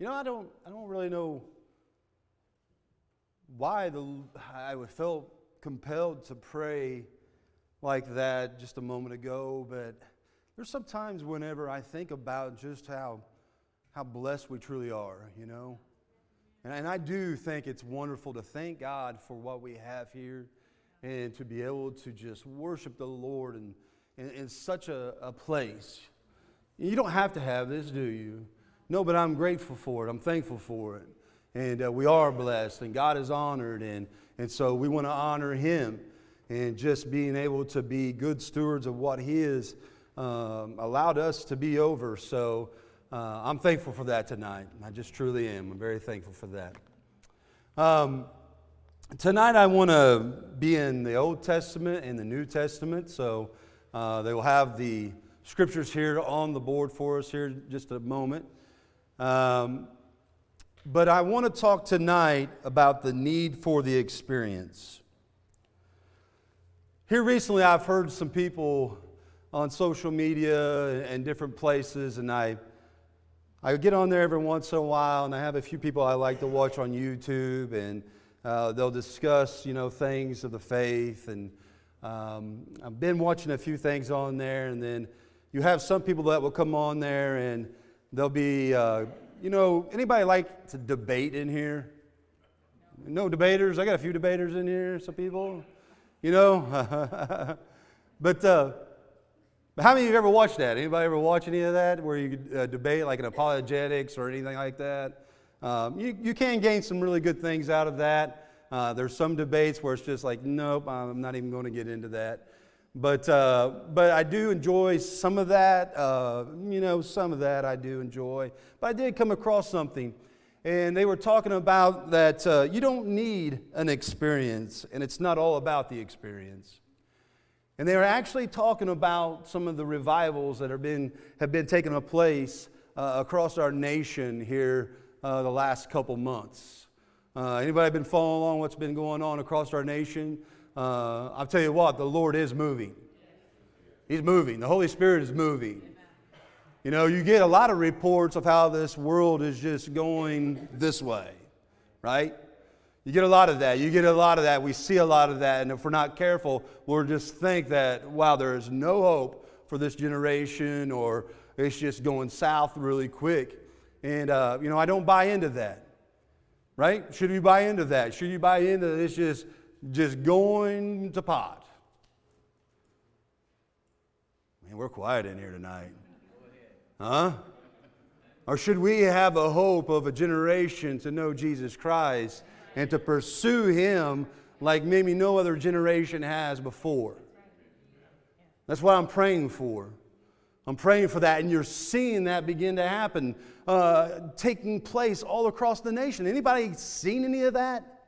You know, I don't, I don't really know why the, I felt compelled to pray like that just a moment ago, but there's sometimes whenever I think about just how, how blessed we truly are, you know. And, and I do think it's wonderful to thank God for what we have here and to be able to just worship the Lord in, in, in such a, a place. You don't have to have this, do you? No, but I'm grateful for it. I'm thankful for it. And uh, we are blessed, and God is honored, and, and so we want to honor Him and just being able to be good stewards of what He has um, allowed us to be over. So uh, I'm thankful for that tonight. I just truly am. I'm very thankful for that. Um, tonight, I want to be in the Old Testament and the New Testament. So uh, they will have the scriptures here on the board for us here just a moment. Um, but I want to talk tonight about the need for the experience. Here recently, I've heard some people on social media and different places, and I, I get on there every once in a while, and I have a few people I like to watch on YouTube, and uh, they'll discuss, you know, things of the faith, and um, I've been watching a few things on there, and then you have some people that will come on there, and they'll be uh, you know, anybody like to debate in here? No debaters? I got a few debaters in here, some people. You know? but, uh, how many of you ever watched that? Anybody ever watch any of that where you uh, debate like an apologetics or anything like that? Um, you, you can gain some really good things out of that. Uh, there's some debates where it's just like, nope, I'm not even going to get into that. But, uh, but I do enjoy some of that. Uh, you know, some of that I do enjoy. But I did come across something, and they were talking about that uh, you don't need an experience, and it's not all about the experience. And they were actually talking about some of the revivals that have been, have been taking place uh, across our nation here uh, the last couple months. Uh, anybody been following along what's been going on across our nation? Uh, I'll tell you what, the Lord is moving. He's moving. The Holy Spirit is moving. You know, you get a lot of reports of how this world is just going this way, right? You get a lot of that. You get a lot of that. We see a lot of that. And if we're not careful, we'll just think that, wow, there is no hope for this generation or it's just going south really quick. And, uh, you know, I don't buy into that, right? Should you buy into that? Should you buy into this just just going to pot. Man, we're quiet in here tonight. Huh? Or should we have a hope of a generation to know Jesus Christ and to pursue Him like maybe no other generation has before? That's what I'm praying for. I'm praying for that, and you're seeing that begin to happen, uh, taking place all across the nation. Anybody seen any of that?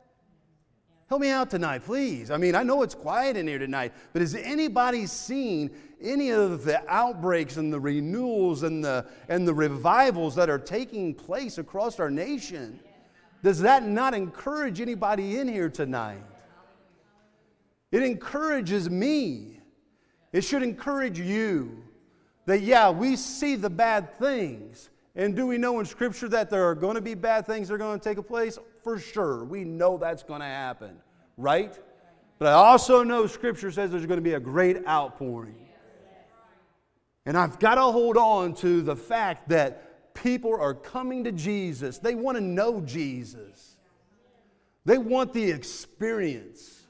Help me out tonight, please. I mean, I know it's quiet in here tonight, but has anybody seen any of the outbreaks and the renewals and the, and the revivals that are taking place across our nation? Does that not encourage anybody in here tonight? It encourages me. It should encourage you that, yeah, we see the bad things. And do we know in Scripture that there are going to be bad things that are going to take place? for sure. We know that's going to happen, right? But I also know Scripture says there's going to be a great outpouring. And I've got to hold on to the fact that people are coming to Jesus. They want to know Jesus, they want the experience.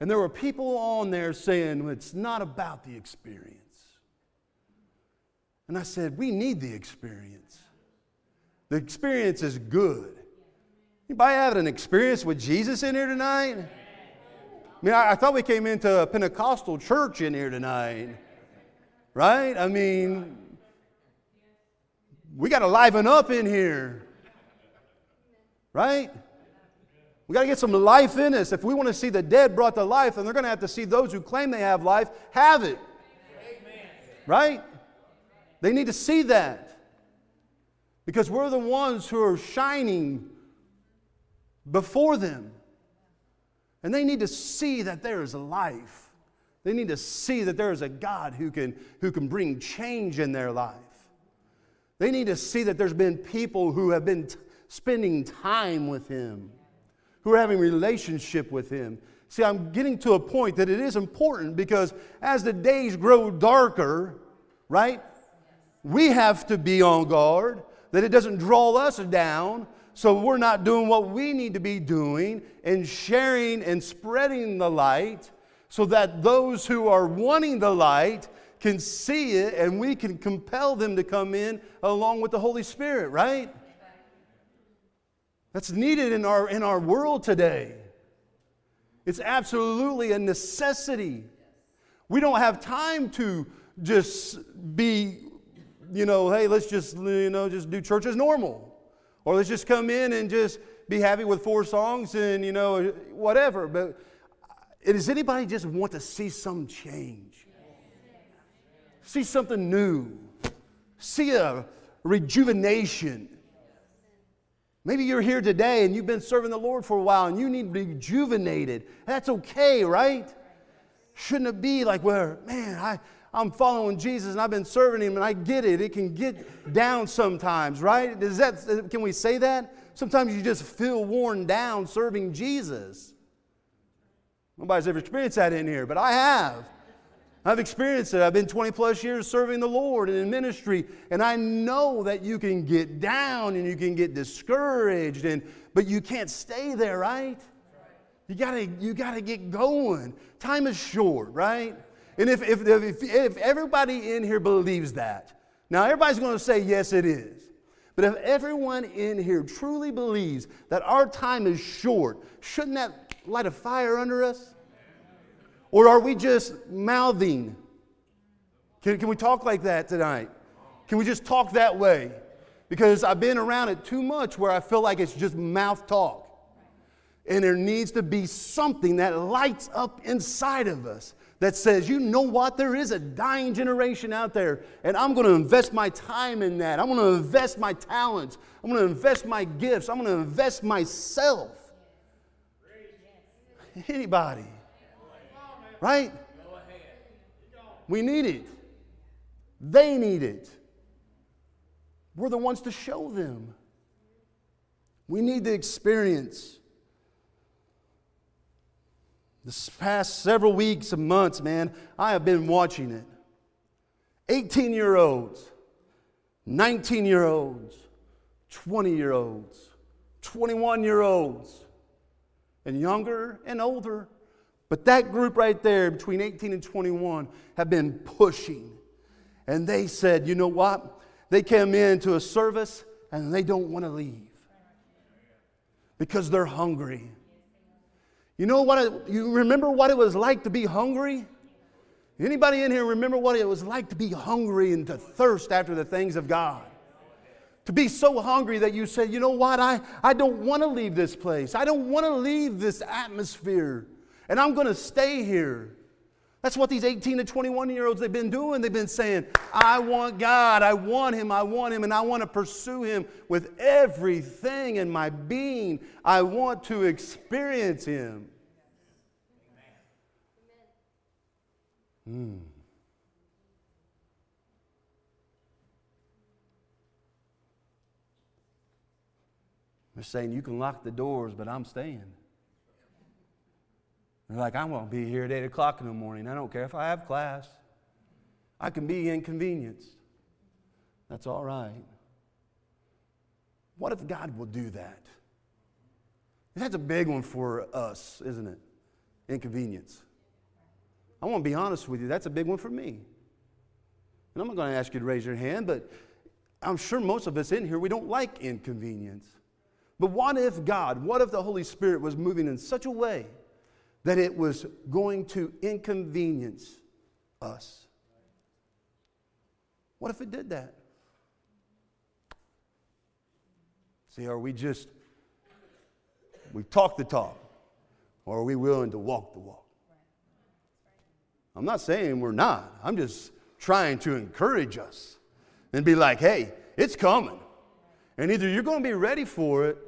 And there were people on there saying, it's not about the experience. And I said, we need the experience. The experience is good. Anybody having an experience with Jesus in here tonight? I mean, I, I thought we came into a Pentecostal church in here tonight, right? I mean, we got to liven up in here, right? We got to get some life in us. If we want to see the dead brought to life, then they're going to have to see those who claim they have life have it. Right? They need to see that. Because we're the ones who are shining before them. And they need to see that there is life. They need to see that there is a God who can, who can bring change in their life. They need to see that there's been people who have been t- spending time with Him, who are having relationship with Him. See, I'm getting to a point that it is important because as the days grow darker, right, we have to be on guard that it doesn't draw us down so we're not doing what we need to be doing and sharing and spreading the light so that those who are wanting the light can see it and we can compel them to come in along with the Holy Spirit, right? That's needed in our, in our world today. It's absolutely a necessity. We don't have time to just be, you know, hey, let's just, you know, just do church as normal. Or let's just come in and just be happy with four songs and, you know, whatever. But uh, does anybody just want to see some change? see something new, see a rejuvenation. Maybe you're here today and you've been serving the Lord for a while and you need rejuvenated. That's okay, right? Shouldn't it be like, where, man, I, I'm following Jesus and I've been serving Him and I get it. It can get down sometimes, right? Is that, can we say that? Sometimes you just feel worn down serving Jesus. Nobody's ever experienced that in here, but I have. I've experienced it. I've been 20 plus years serving the Lord and in ministry, and I know that you can get down and you can get discouraged, and, but you can't stay there, right? You gotta, you gotta get going. Time is short, right? And if, if, if, if everybody in here believes that, now everybody's gonna say, yes, it is. But if everyone in here truly believes that our time is short, shouldn't that light a fire under us? Or are we just mouthing? Can, can we talk like that tonight? Can we just talk that way? Because I've been around it too much where I feel like it's just mouth talk. And there needs to be something that lights up inside of us that says, you know what, there is a dying generation out there, and I'm going to invest my time in that. I'm to invest my talents. I'm to invest my gifts. I'm to invest myself. Anybody? Right? We need it. They need it. We're the ones to show them. We need the experience. This past several weeks and months, man, I have been watching it. 18 year olds, 19 year olds, 20 year olds, 21 year olds, and younger and older but that group right there, between 18 and 21, have been pushing. And they said, you know what? They came into a service and they don't want to leave because they're hungry. You know what? It, you remember what it was like to be hungry? Anybody in here remember what it was like to be hungry and to thirst after the things of God? To be so hungry that you said, you know what? I, I don't want to leave this place. I don't want to leave this atmosphere and I'm going to stay here. That's what these 18 to 21 year olds they've been doing. They've been saying, I want God, I want Him, I want Him, and I want to pursue Him with everything in my being. I want to experience Him. Hmm. They're saying, You can lock the doors, but I'm staying. They're like, I won't be here at 8 o'clock in the morning. I don't care if I have class. I can be inconvenienced. That's all right. What if God will do that? That's a big one for us, isn't it? Inconvenience. I want to be honest with you, that's a big one for me. And I'm not going to ask you to raise your hand, but I'm sure most of us in here, we don't like inconvenience. But what if God, what if the Holy Spirit was moving in such a way that it was going to inconvenience us. What if it did that? See, are we just, we talk the talk, or are we willing to walk the walk? I'm not saying we're not. I'm just trying to encourage us and be like, hey, it's coming. And either you're going to be ready for it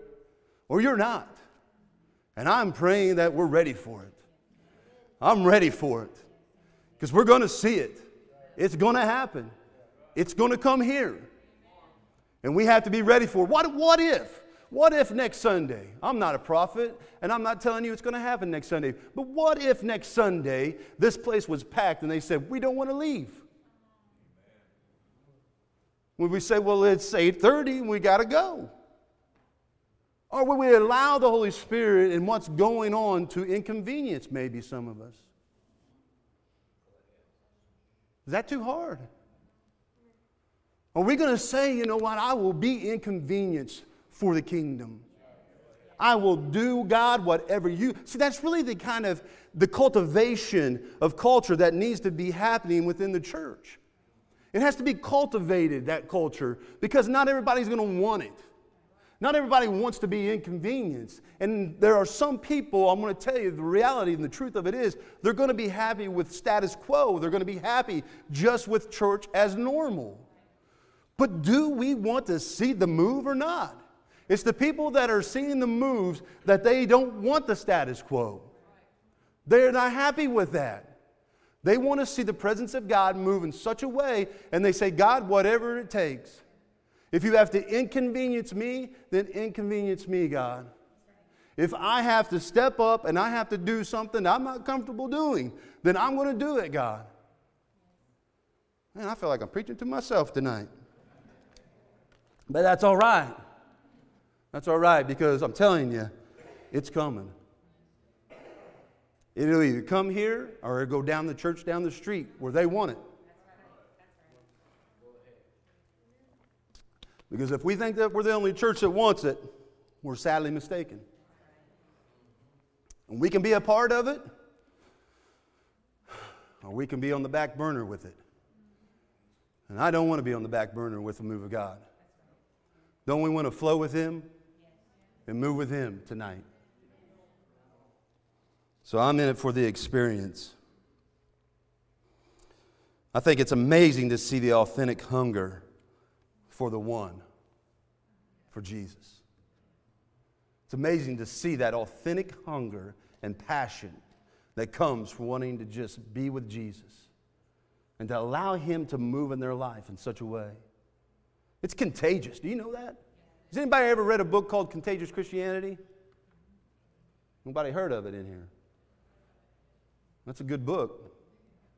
or you're not. And I'm praying that we're ready for it. I'm ready for it because we're going to see it. It's going to happen. It's going to come here. And we have to be ready for it. what, what if? What if next Sunday? I'm not a prophet, and I'm not telling you it's going to happen next Sunday. But what if next Sunday this place was packed and they said, We don't want to leave? Would we say, Well, it's 8:30 we got to go? Or would we allow the Holy Spirit and what's going on to inconvenience maybe some of us? Is that too hard? Are we going to say, you know what, I will be inconvenienced for the kingdom? I will do, God, whatever you. See, that's really the kind of the cultivation of culture that needs to be happening within the church. It has to be cultivated, that culture, because not everybody's going to want it. Not everybody wants to be inconvenienced. And there are some people, I'm going to tell you the reality and the truth of it is, they're going to be happy with status quo. They're going to be happy just with church as normal. But do we want to see the move or not? It's the people that are seeing the moves that they don't want the status quo. They're not happy with that. They want to see the presence of God move in such a way, and they say, God, whatever it takes. If you have to inconvenience me, then inconvenience me, God. If I have to step up and I have to do something I'm not comfortable doing, then I'm going to do it, God. Man, I feel like I'm preaching to myself tonight. But that's all right. That's all right because I'm telling you, it's coming. It'll either come here or it'll go down the church down the street where they want it. Because if we think that we're the only church that wants it, we're sadly mistaken. And we can be a part of it, or we can be on the back burner with it. And I don't want to be on the back burner with the move of God. Don't we want to flow with Him and move with Him tonight? So I'm in it for the experience. I think it's amazing to see the authentic hunger for the one, for Jesus. It's amazing to see that authentic hunger and passion that comes from wanting to just be with Jesus and to allow Him to move in their life in such a way. It's contagious. Do you know that? Has anybody ever read a book called Contagious Christianity? Nobody heard of it in here. That's a good book,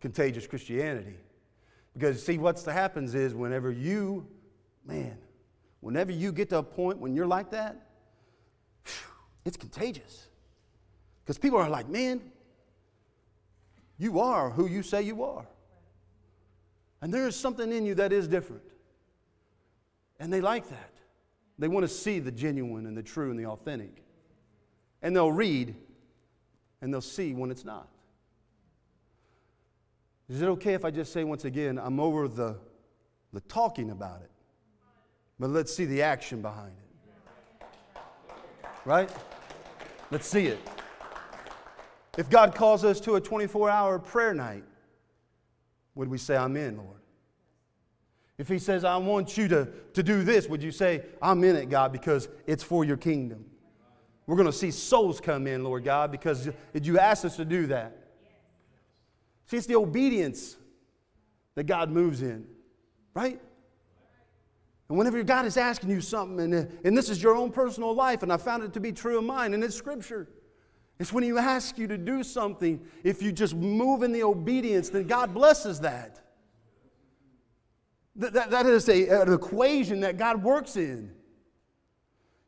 Contagious Christianity. Because, see, what happens is whenever you man, whenever you get to a point when you're like that, it's contagious. Because people are like, man, you are who you say you are. And there is something in you that is different. And they like that. They want to see the genuine and the true and the authentic. And they'll read and they'll see when it's not. Is it okay if I just say once again, I'm over the, the talking about it? But let's see the action behind it. Right? Let's see it. If God calls us to a 24 hour prayer night, would we say, I'm in, Lord? If He says, I want you to, to do this, would you say, I'm in it, God, because it's for your kingdom? We're going to see souls come in, Lord God, because you asked us to do that. See, it's the obedience that God moves in, right? And whenever God is asking you something, and, and this is your own personal life, and I found it to be true of mine, and it's scripture. It's when He asks you to do something, if you just move in the obedience, then God blesses that. That, that, is a, an equation that God works in.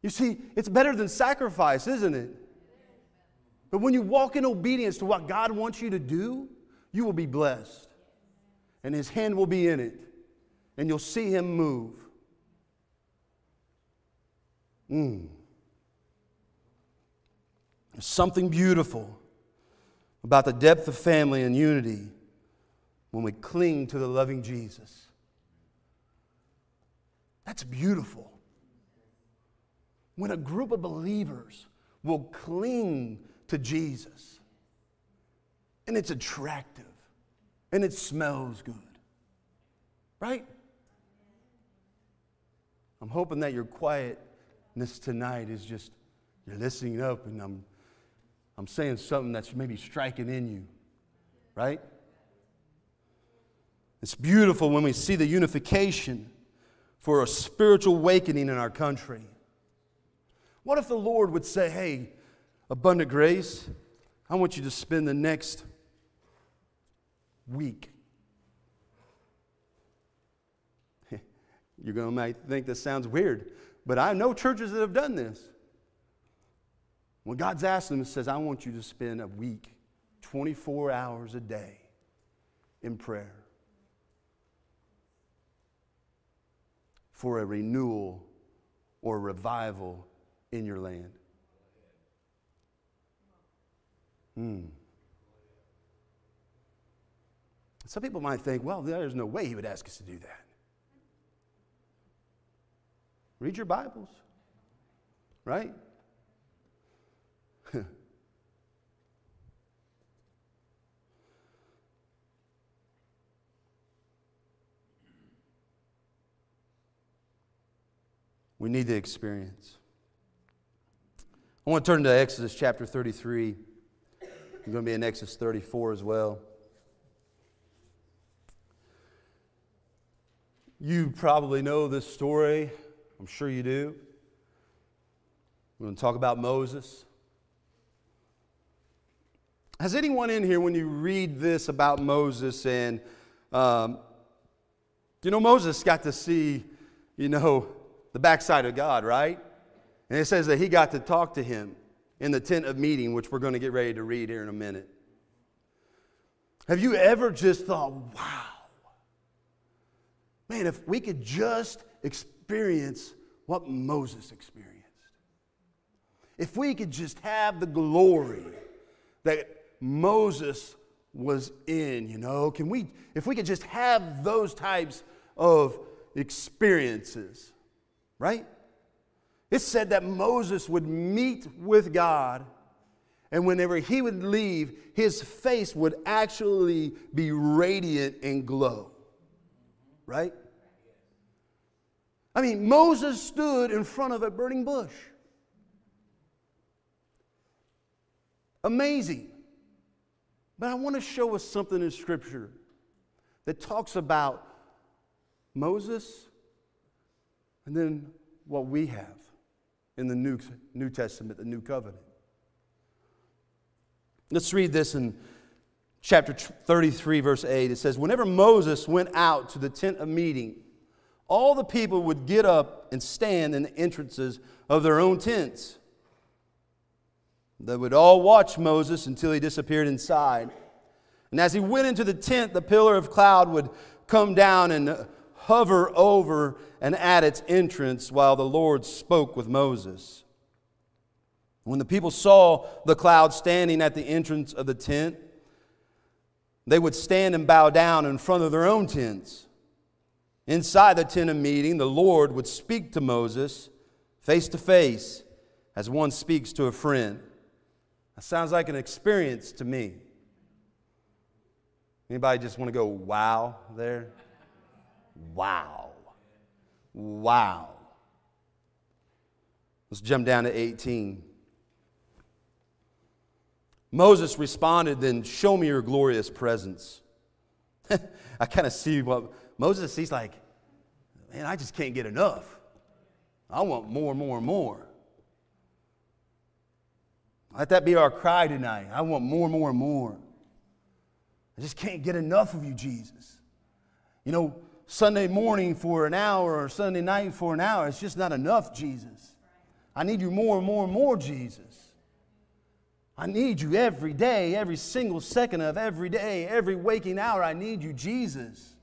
You see, it's better than sacrifice, isn't it? But when you walk in obedience to what God wants you to do, you will be blessed. And His hand will be in it. And you'll see Him move. Mm. There's something beautiful about the depth of family and unity when we cling to the loving Jesus. That's beautiful. When a group of believers will cling to Jesus and it's attractive and it smells good, right? I'm hoping that your quietness tonight is just you're listening up and I'm, I'm saying something that's maybe striking in you, right? It's beautiful when we see the unification for a spiritual awakening in our country. What if the Lord would say, Hey, abundant grace, I want you to spend the next week. You're going to might think this sounds weird, but I know churches that have done this. When God's asked them, He says, I want you to spend a week, 24 hours a day in prayer for a renewal or revival in your land. Hmm. Some people might think, well, there's no way he would ask us to do that. Read your Bibles, right? we need the experience. I want to turn to Exodus chapter 33. I'm going to be in Exodus 34 as well. You probably know this story. I'm sure you do. We're going to talk about Moses. Has anyone in here, when you read this about Moses, and um, you know, Moses got to see, you know, the backside of God, right? And it says that he got to talk to him in the tent of meeting, which we're going to get ready to read here in a minute. Have you ever just thought, wow, man, if we could just experience what Moses experienced, if we could just have the glory that Moses was in, you know, can we, if we could just have those types of experiences, right? It said that Moses would meet with God, and whenever he would leave, his face would actually be radiant and glow. Right? I mean, Moses stood in front of a burning bush. Amazing. But I want to show us something in Scripture that talks about Moses and then what we have in the New, New Testament, the New Covenant. Let's read this in chapter 33, verse 8. It says, Whenever Moses went out to the tent of meeting, all the people would get up and stand in the entrances of their own tents. They would all watch Moses until he disappeared inside. And as he went into the tent, the pillar of cloud would come down and uh, hover over and at its entrance while the Lord spoke with Moses. When the people saw the cloud standing at the entrance of the tent, they would stand and bow down in front of their own tents. Inside the tent of meeting, the Lord would speak to Moses face to face as one speaks to a friend. That sounds like an experience to me. Anybody just want to go wow there? Wow. Wow. Let's jump down to 18. Moses responded, Then show me your glorious presence. I kind of see what Moses, he's like, Man, I just can't get enough. I want more, more, more. Let that be our cry tonight. I want more, more, more. I just can't get enough of you, Jesus. You know, Sunday morning for an hour or Sunday night for an hour. It's just not enough, Jesus. I need you more and more and more, Jesus. I need you every day, every single second of every day, every waking hour. I need you, Jesus.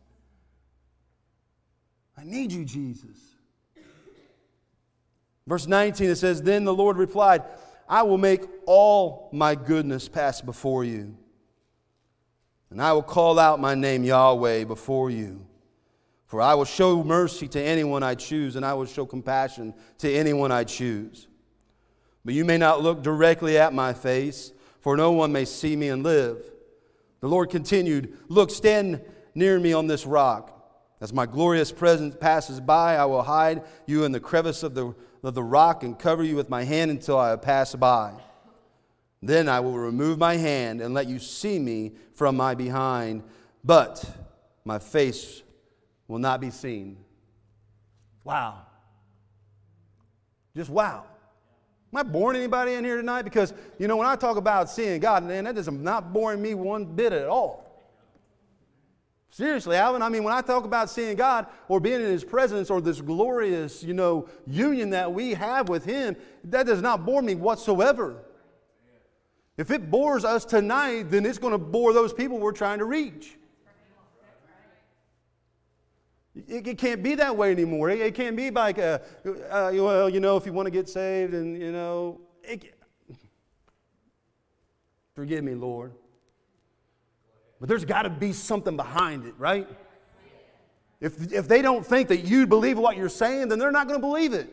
I need you, Jesus. Verse 19, it says, Then the Lord replied, I will make all my goodness pass before you, and I will call out my name Yahweh before you. For I will show mercy to anyone I choose, and I will show compassion to anyone I choose. But you may not look directly at my face, for no one may see me and live. The Lord continued, Look, stand near me on this rock. As my glorious presence passes by, I will hide you in the crevice of the, of the rock and cover you with my hand until I pass by. Then I will remove my hand and let you see me from my behind, but my face will not be seen. Wow. Just wow. Am I boring anybody in here tonight? Because, you know, when I talk about seeing God, man, that is not boring me one bit at all. Seriously, Alvin, I mean, when I talk about seeing God or being in His presence or this glorious, you know, union that we have with Him, that does not bore me whatsoever. If it bores us tonight, then it's going to bore those people we're trying to reach. It, it can't be that way anymore. It, it can't be like, a, uh, well, you know, if you want to get saved and, you know, it, forgive me, Lord. But there's got to be something behind it, right? If, if they don't think that you believe what you're saying, then they're not going to believe it.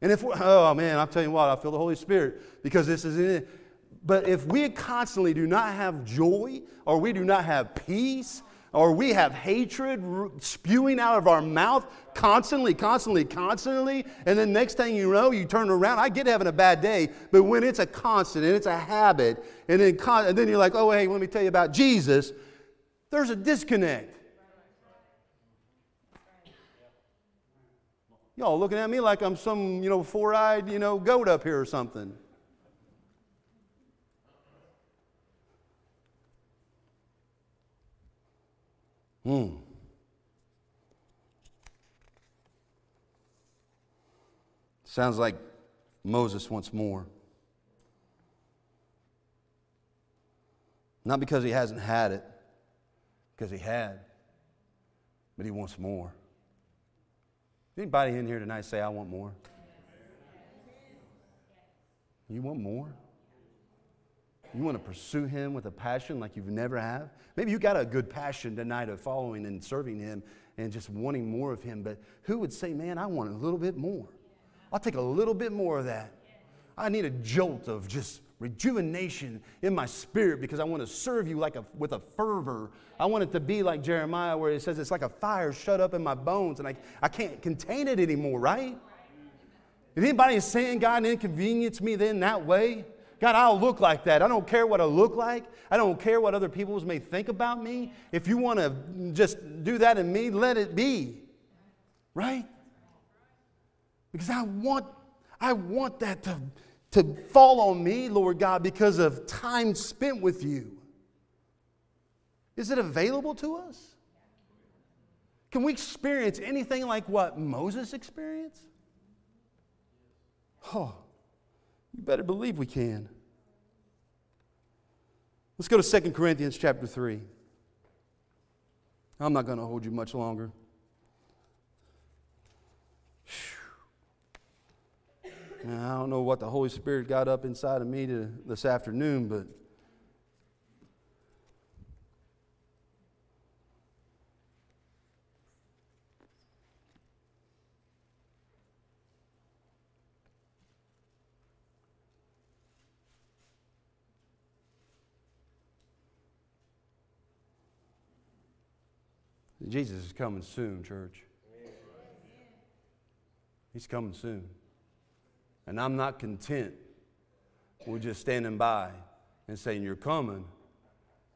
And if, oh man, I'm telling you what, I feel the Holy Spirit because this is it. But if we constantly do not have joy or we do not have peace or we have hatred spewing out of our mouth constantly, constantly, constantly, and then next thing you know, you turn around. I get having a bad day, but when it's a constant and it's a habit, and then, con- and then you're like, oh, hey, let me tell you about Jesus, there's a disconnect. Y'all looking at me like I'm some, you know, four-eyed, you know, goat up here or something. Hmm. Sounds like Moses wants more. Not because he hasn't had it, because he had, but he wants more. Anybody in here tonight say, I want more? You want more? You want to pursue Him with a passion like you've never have? Maybe you got a good passion tonight of following and serving Him and just wanting more of Him, but who would say, Man, I want a little bit more? I'll take a little bit more of that. I need a jolt of just rejuvenation in my spirit because I want to serve you like a, with a fervor. I want it to be like Jeremiah, where it says it's like a fire shut up in my bones and I, I can't contain it anymore, right? If anybody is saying God inconvenience me then that way, God, I'll look like that. I don't care what I look like. I don't care what other people may think about me. If you want to just do that in me, let it be. Right? Because I want, I want that to, to fall on me, Lord God, because of time spent with you. Is it available to us? Can we experience anything like what Moses experienced? Oh. You better believe we can. Let's go to 2 Corinthians chapter 3. I'm not going to hold you much longer. Now, I don't know what the Holy Spirit got up inside of me to, this afternoon, but Jesus is coming soon, church. He's coming soon. And I'm not content with just standing by and saying, You're coming.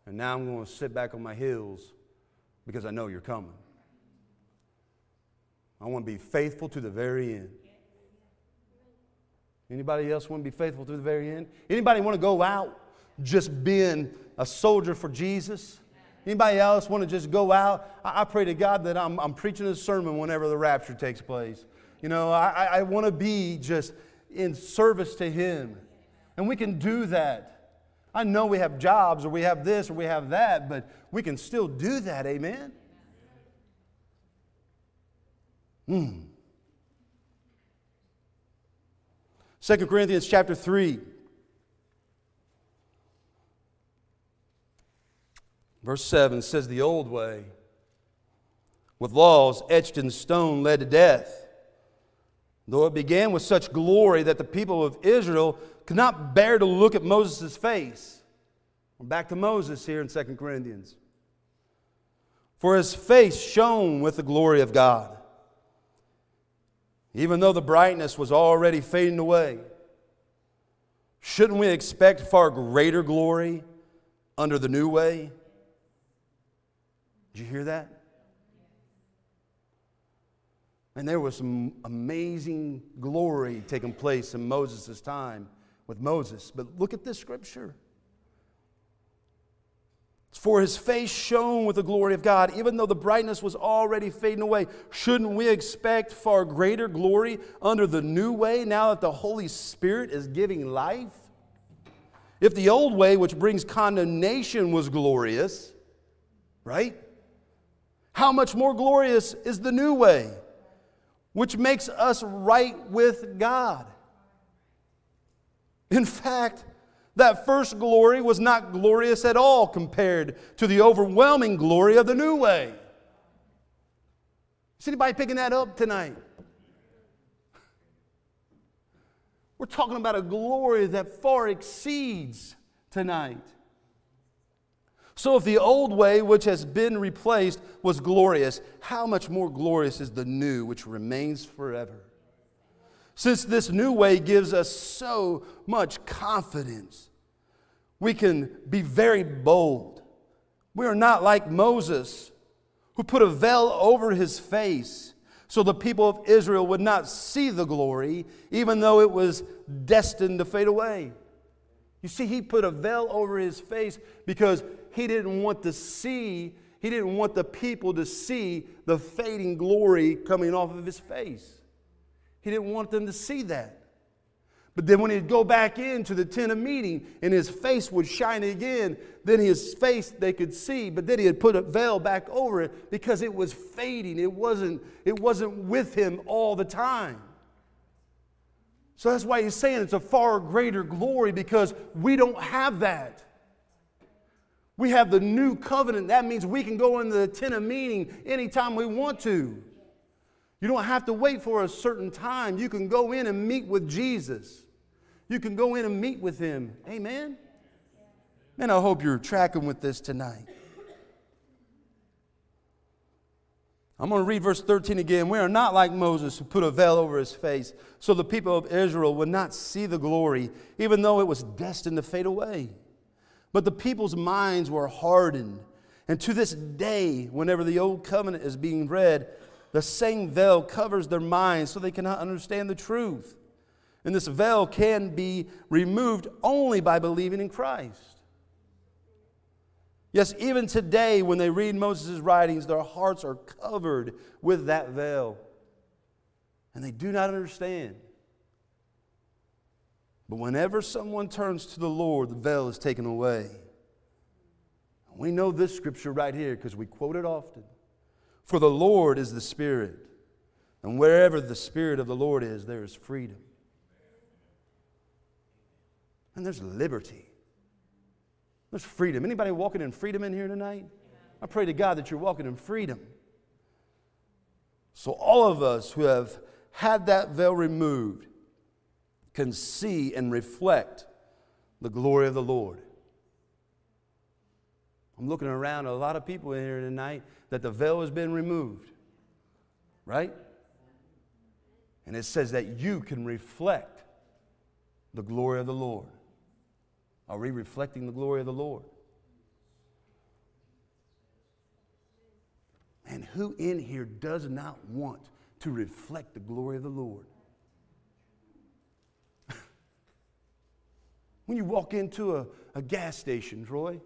And now I'm going to sit back on my heels because I know you're coming. I want to be faithful to the very end. Anybody else want to be faithful to the very end? Anybody want to go out just being a soldier for Jesus? Anybody else want to just go out? I, I pray to God that I'm, I'm, preaching a sermon whenever the rapture takes place. You know, I, I want to be just in service to Him. And we can do that. I know we have jobs or we have this or we have that, but we can still do that. Amen? Hmm. 2 Corinthians chapter 3. Verse 7 says, The old way, with laws etched in stone, led to death. Though it began with such glory that the people of Israel could not bear to look at Moses' face. Back to Moses here in 2 Corinthians. For his face shone with the glory of God. Even though the brightness was already fading away, shouldn't we expect far greater glory under the new way? Did you hear that? And there was some amazing glory taking place in Moses' time with Moses. But look at this scripture. For his face shone with the glory of God, even though the brightness was already fading away. Shouldn't we expect far greater glory under the new way now that the Holy Spirit is giving life? If the old way, which brings condemnation, was glorious, right? How much more glorious is the new way, which makes us right with God? In fact, that first glory was not glorious at all compared to the overwhelming glory of the new way. Is anybody picking that up tonight? We're talking about a glory that far exceeds tonight. So, if the old way, which has been replaced, was glorious, how much more glorious is the new, which remains forever? Since this new way gives us so much confidence, we can be very bold. We are not like Moses, who put a veil over his face so the people of Israel would not see the glory, even though it was destined to fade away. You see, he put a veil over his face because he didn't want to see, he didn't want the people to see the fading glory coming off of his face. He didn't want them to see that. But then when he'd go back into the tent of meeting and his face would shine again, then his face they could see, but then he had put a veil back over it because it was fading. It wasn't, it wasn't with him all the time. So that's why he's saying it's a far greater glory because we don't have that. We have the new covenant. That means we can go into the tent of meeting anytime we want to. You don't have to wait for a certain time. You can go in and meet with Jesus. You can go in and meet with him. Amen? Man, I hope you're tracking with this tonight. I'm going to read verse 13 again. We are not like Moses who put a veil over his face so the people of Israel would not see the glory, even though it was destined to fade away. But the people's minds were hardened. And to this day, whenever the old covenant is being read, the same veil covers their minds so they cannot understand the truth. And this veil can be removed only by believing in Christ. Yes, even today, when they read Moses' writings, their hearts are covered with that veil. And they do not understand. But whenever someone turns to the Lord, the veil is taken away. We know this scripture right here because we quote it often. For the Lord is the Spirit, and wherever the Spirit of the Lord is, there is freedom. And there's liberty. There's freedom. Anybody walking in freedom in here tonight? I pray to God that you're walking in freedom. So, all of us who have had that veil removed can see and reflect the glory of the Lord. I'm looking around a lot of people in here tonight that the veil has been removed, right? And it says that you can reflect the glory of the Lord. Are we reflecting the glory of the Lord? And who in here does not want to reflect the glory of the Lord? When you walk into a, a gas station, Troy,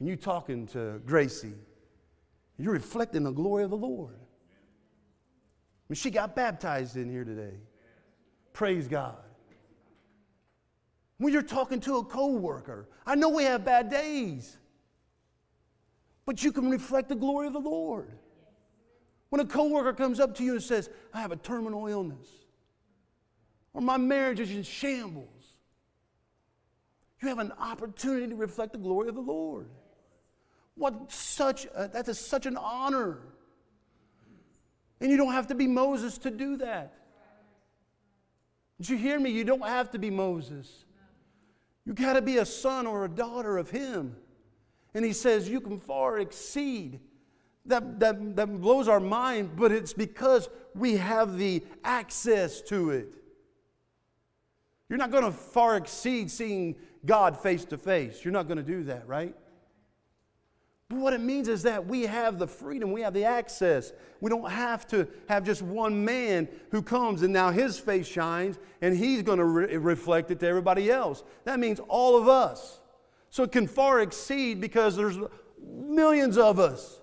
and you're talking to Gracie, you're reflecting the glory of the Lord. I mean, she got baptized in here today. Praise God. When you're talking to a coworker, I know we have bad days, but you can reflect the glory of the Lord. When a coworker comes up to you and says, I have a terminal illness, or my marriage is in shambles, you have an opportunity to reflect the glory of the Lord. What such a, that is such an honor. And you don't have to be Moses to do that. Did you hear me? You don't have to be Moses. You got to be a son or a daughter of him. And he says, You can far exceed. That, that, that blows our mind, but it's because we have the access to it. You're not going to far exceed seeing God face to face. You're not going to do that, right? But what it means is that we have the freedom, we have the access. We don't have to have just one man who comes and now his face shines and he's going to re- reflect it to everybody else. That means all of us. So it can far exceed because there's millions of us.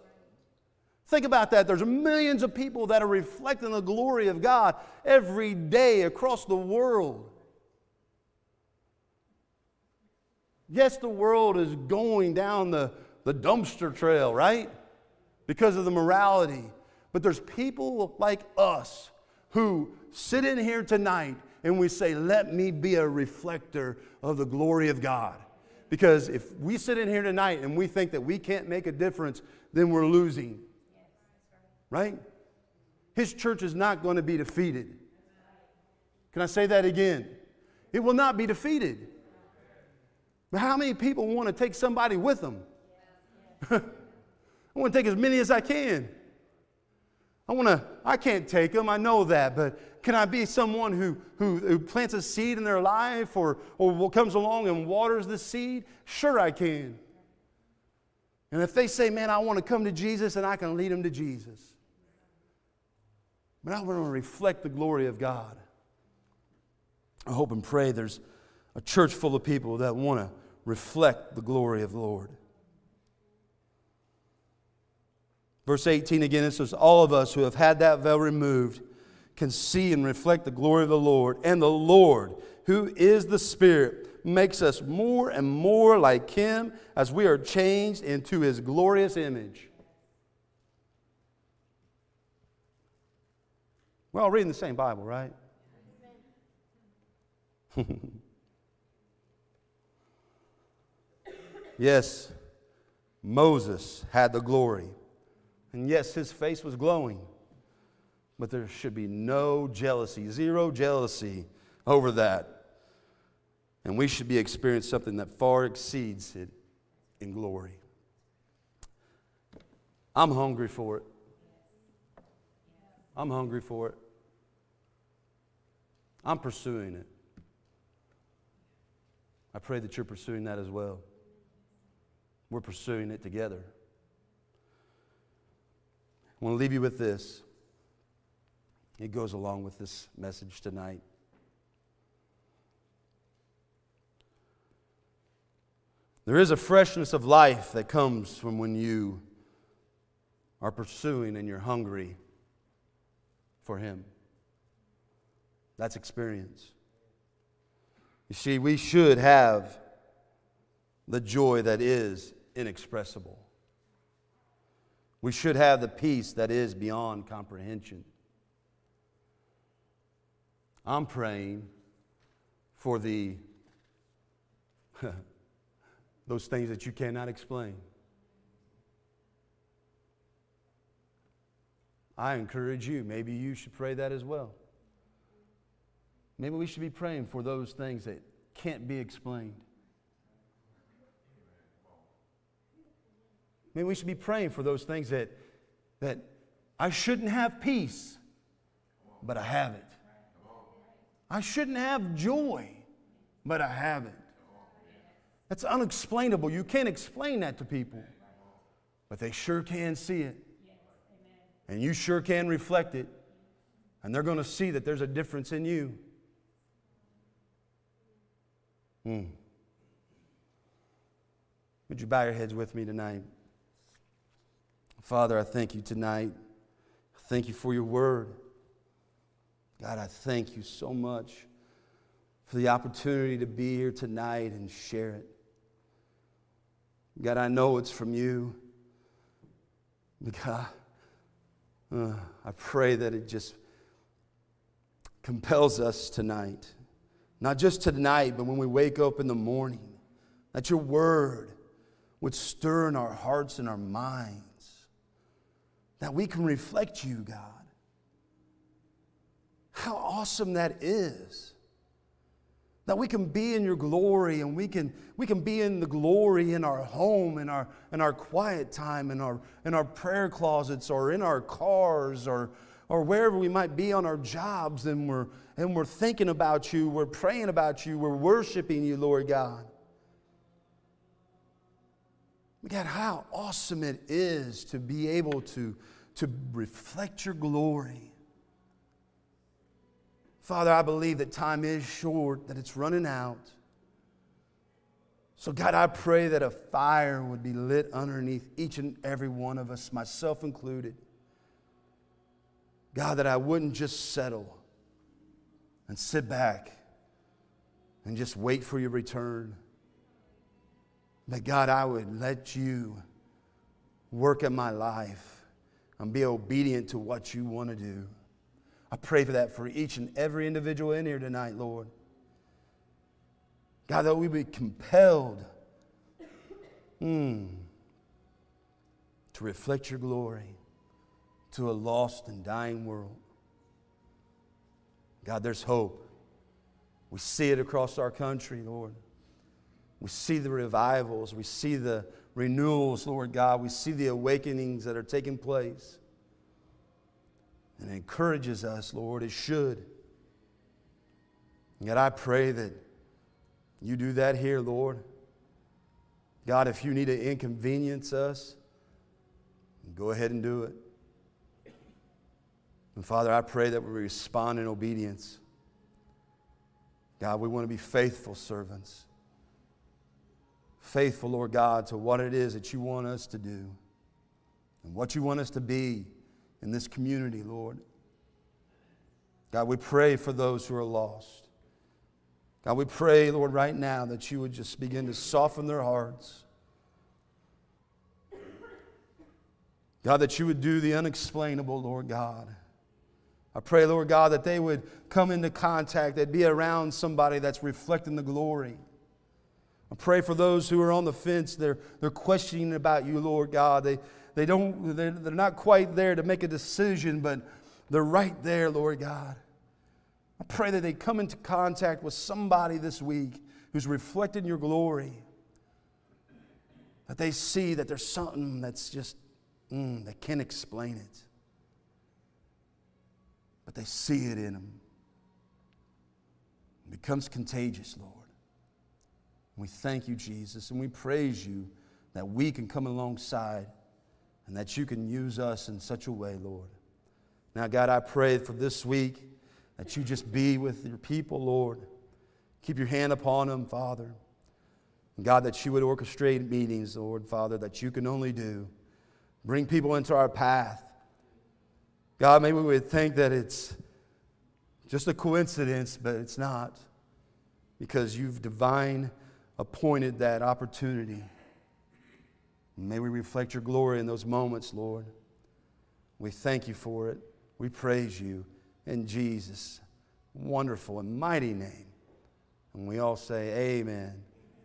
Think about that. There's millions of people that are reflecting the glory of God every day across the world. Yes, the world is going down the the dumpster trail, right? Because of the morality. But there's people like us who sit in here tonight and we say, Let me be a reflector of the glory of God. Because if we sit in here tonight and we think that we can't make a difference, then we're losing. Right? His church is not going to be defeated. Can I say that again? It will not be defeated. But how many people want to take somebody with them? I want to take as many as I can. I want to, I can't take them, I know that, but can I be someone who, who, who plants a seed in their life or, or comes along and waters the seed? Sure, I can. And if they say, man, I want to come to Jesus, and I can lead them to Jesus. But I want to reflect the glory of God. I hope and pray there's a church full of people that want to reflect the glory of the Lord. Verse 18 again, it says, All of us who have had that veil removed can see and reflect the glory of the Lord. And the Lord, who is the Spirit, makes us more and more like Him as we are changed into His glorious image. We're all reading the same Bible, right? yes, Moses had the glory. And yes, his face was glowing, but there should be no jealousy, zero jealousy over that. And we should be experiencing something that far exceeds it in glory. I'm hungry for it. I'm hungry for it. I'm pursuing it. I pray that you're pursuing that as well. We're pursuing it together. I want to leave you with this. It goes along with this message tonight. There is a freshness of life that comes from when you are pursuing and you're hungry for Him. That's experience. You see, we should have the joy that is inexpressible. We should have the peace that is beyond comprehension. I'm praying for the those things that you cannot explain. I encourage you, maybe you should pray that as well. Maybe we should be praying for those things that can't be explained. Maybe we should be praying for those things that, that I shouldn't have peace, but I have it. I shouldn't have joy, but I have it. That's unexplainable. You can't explain that to people, but they sure can see it. And you sure can reflect it. And they're going to see that there's a difference in you. Hmm. Would you bow your heads with me tonight? Father, I thank you tonight. Thank you for your word. God, I thank you so much for the opportunity to be here tonight and share it. God, I know it's from you. God, uh, I pray that it just compels us tonight. Not just tonight, but when we wake up in the morning, that your word would stir in our hearts and our minds that we can reflect you, God. How awesome that is. That we can be in your glory and we can, we can be in the glory in our home, in our, in our quiet time, in our, in our prayer closets, or in our cars, or, or wherever we might be on our jobs, and we're, and we're thinking about you, we're praying about you, we're worshiping you, Lord God. God, how awesome it is to be able to, to reflect your glory. Father, I believe that time is short, that it's running out. So, God, I pray that a fire would be lit underneath each and every one of us, myself included. God, that I wouldn't just settle and sit back and just wait for your return. But God, I would let you work in my life and be obedient to what you want to do. I pray for that for each and every individual in here tonight, Lord. God, that we be compelled mm, to reflect your glory to a lost and dying world. God, there's hope. We see it across our country, Lord. We see the revivals. We see the renewals, Lord God. We see the awakenings that are taking place. And it encourages us, Lord. It should. And yet I pray that you do that here, Lord. God, if you need to inconvenience us, go ahead and do it. And Father, I pray that we respond in obedience. God, we want to be faithful servants faithful, Lord God, to what it is that you want us to do and what you want us to be in this community, Lord. God, we pray for those who are lost. God, we pray, Lord, right now that you would just begin to soften their hearts. God, that you would do the unexplainable, Lord God. I pray, Lord God, that they would come into contact, they'd be around somebody that's reflecting the glory. I pray for those who are on the fence. They're, they're questioning about you, Lord God. They, they don't, they're, they're not quite there to make a decision, but they're right there, Lord God. I pray that they come into contact with somebody this week who's reflecting your glory. That they see that there's something that's just, mm, they can't explain it. But they see it in them. It becomes contagious, Lord. We thank you, Jesus, and we praise you that we can come alongside and that you can use us in such a way, Lord. Now, God, I pray for this week that you just be with your people, Lord. Keep your hand upon them, Father. And God, that you would orchestrate meetings, Lord, Father, that you can only do. Bring people into our path. God, maybe we would think that it's just a coincidence, but it's not. Because you've divine appointed that opportunity. May we reflect your glory in those moments, Lord. We thank you for it. We praise you in Jesus' wonderful and mighty name. And we all say, Amen.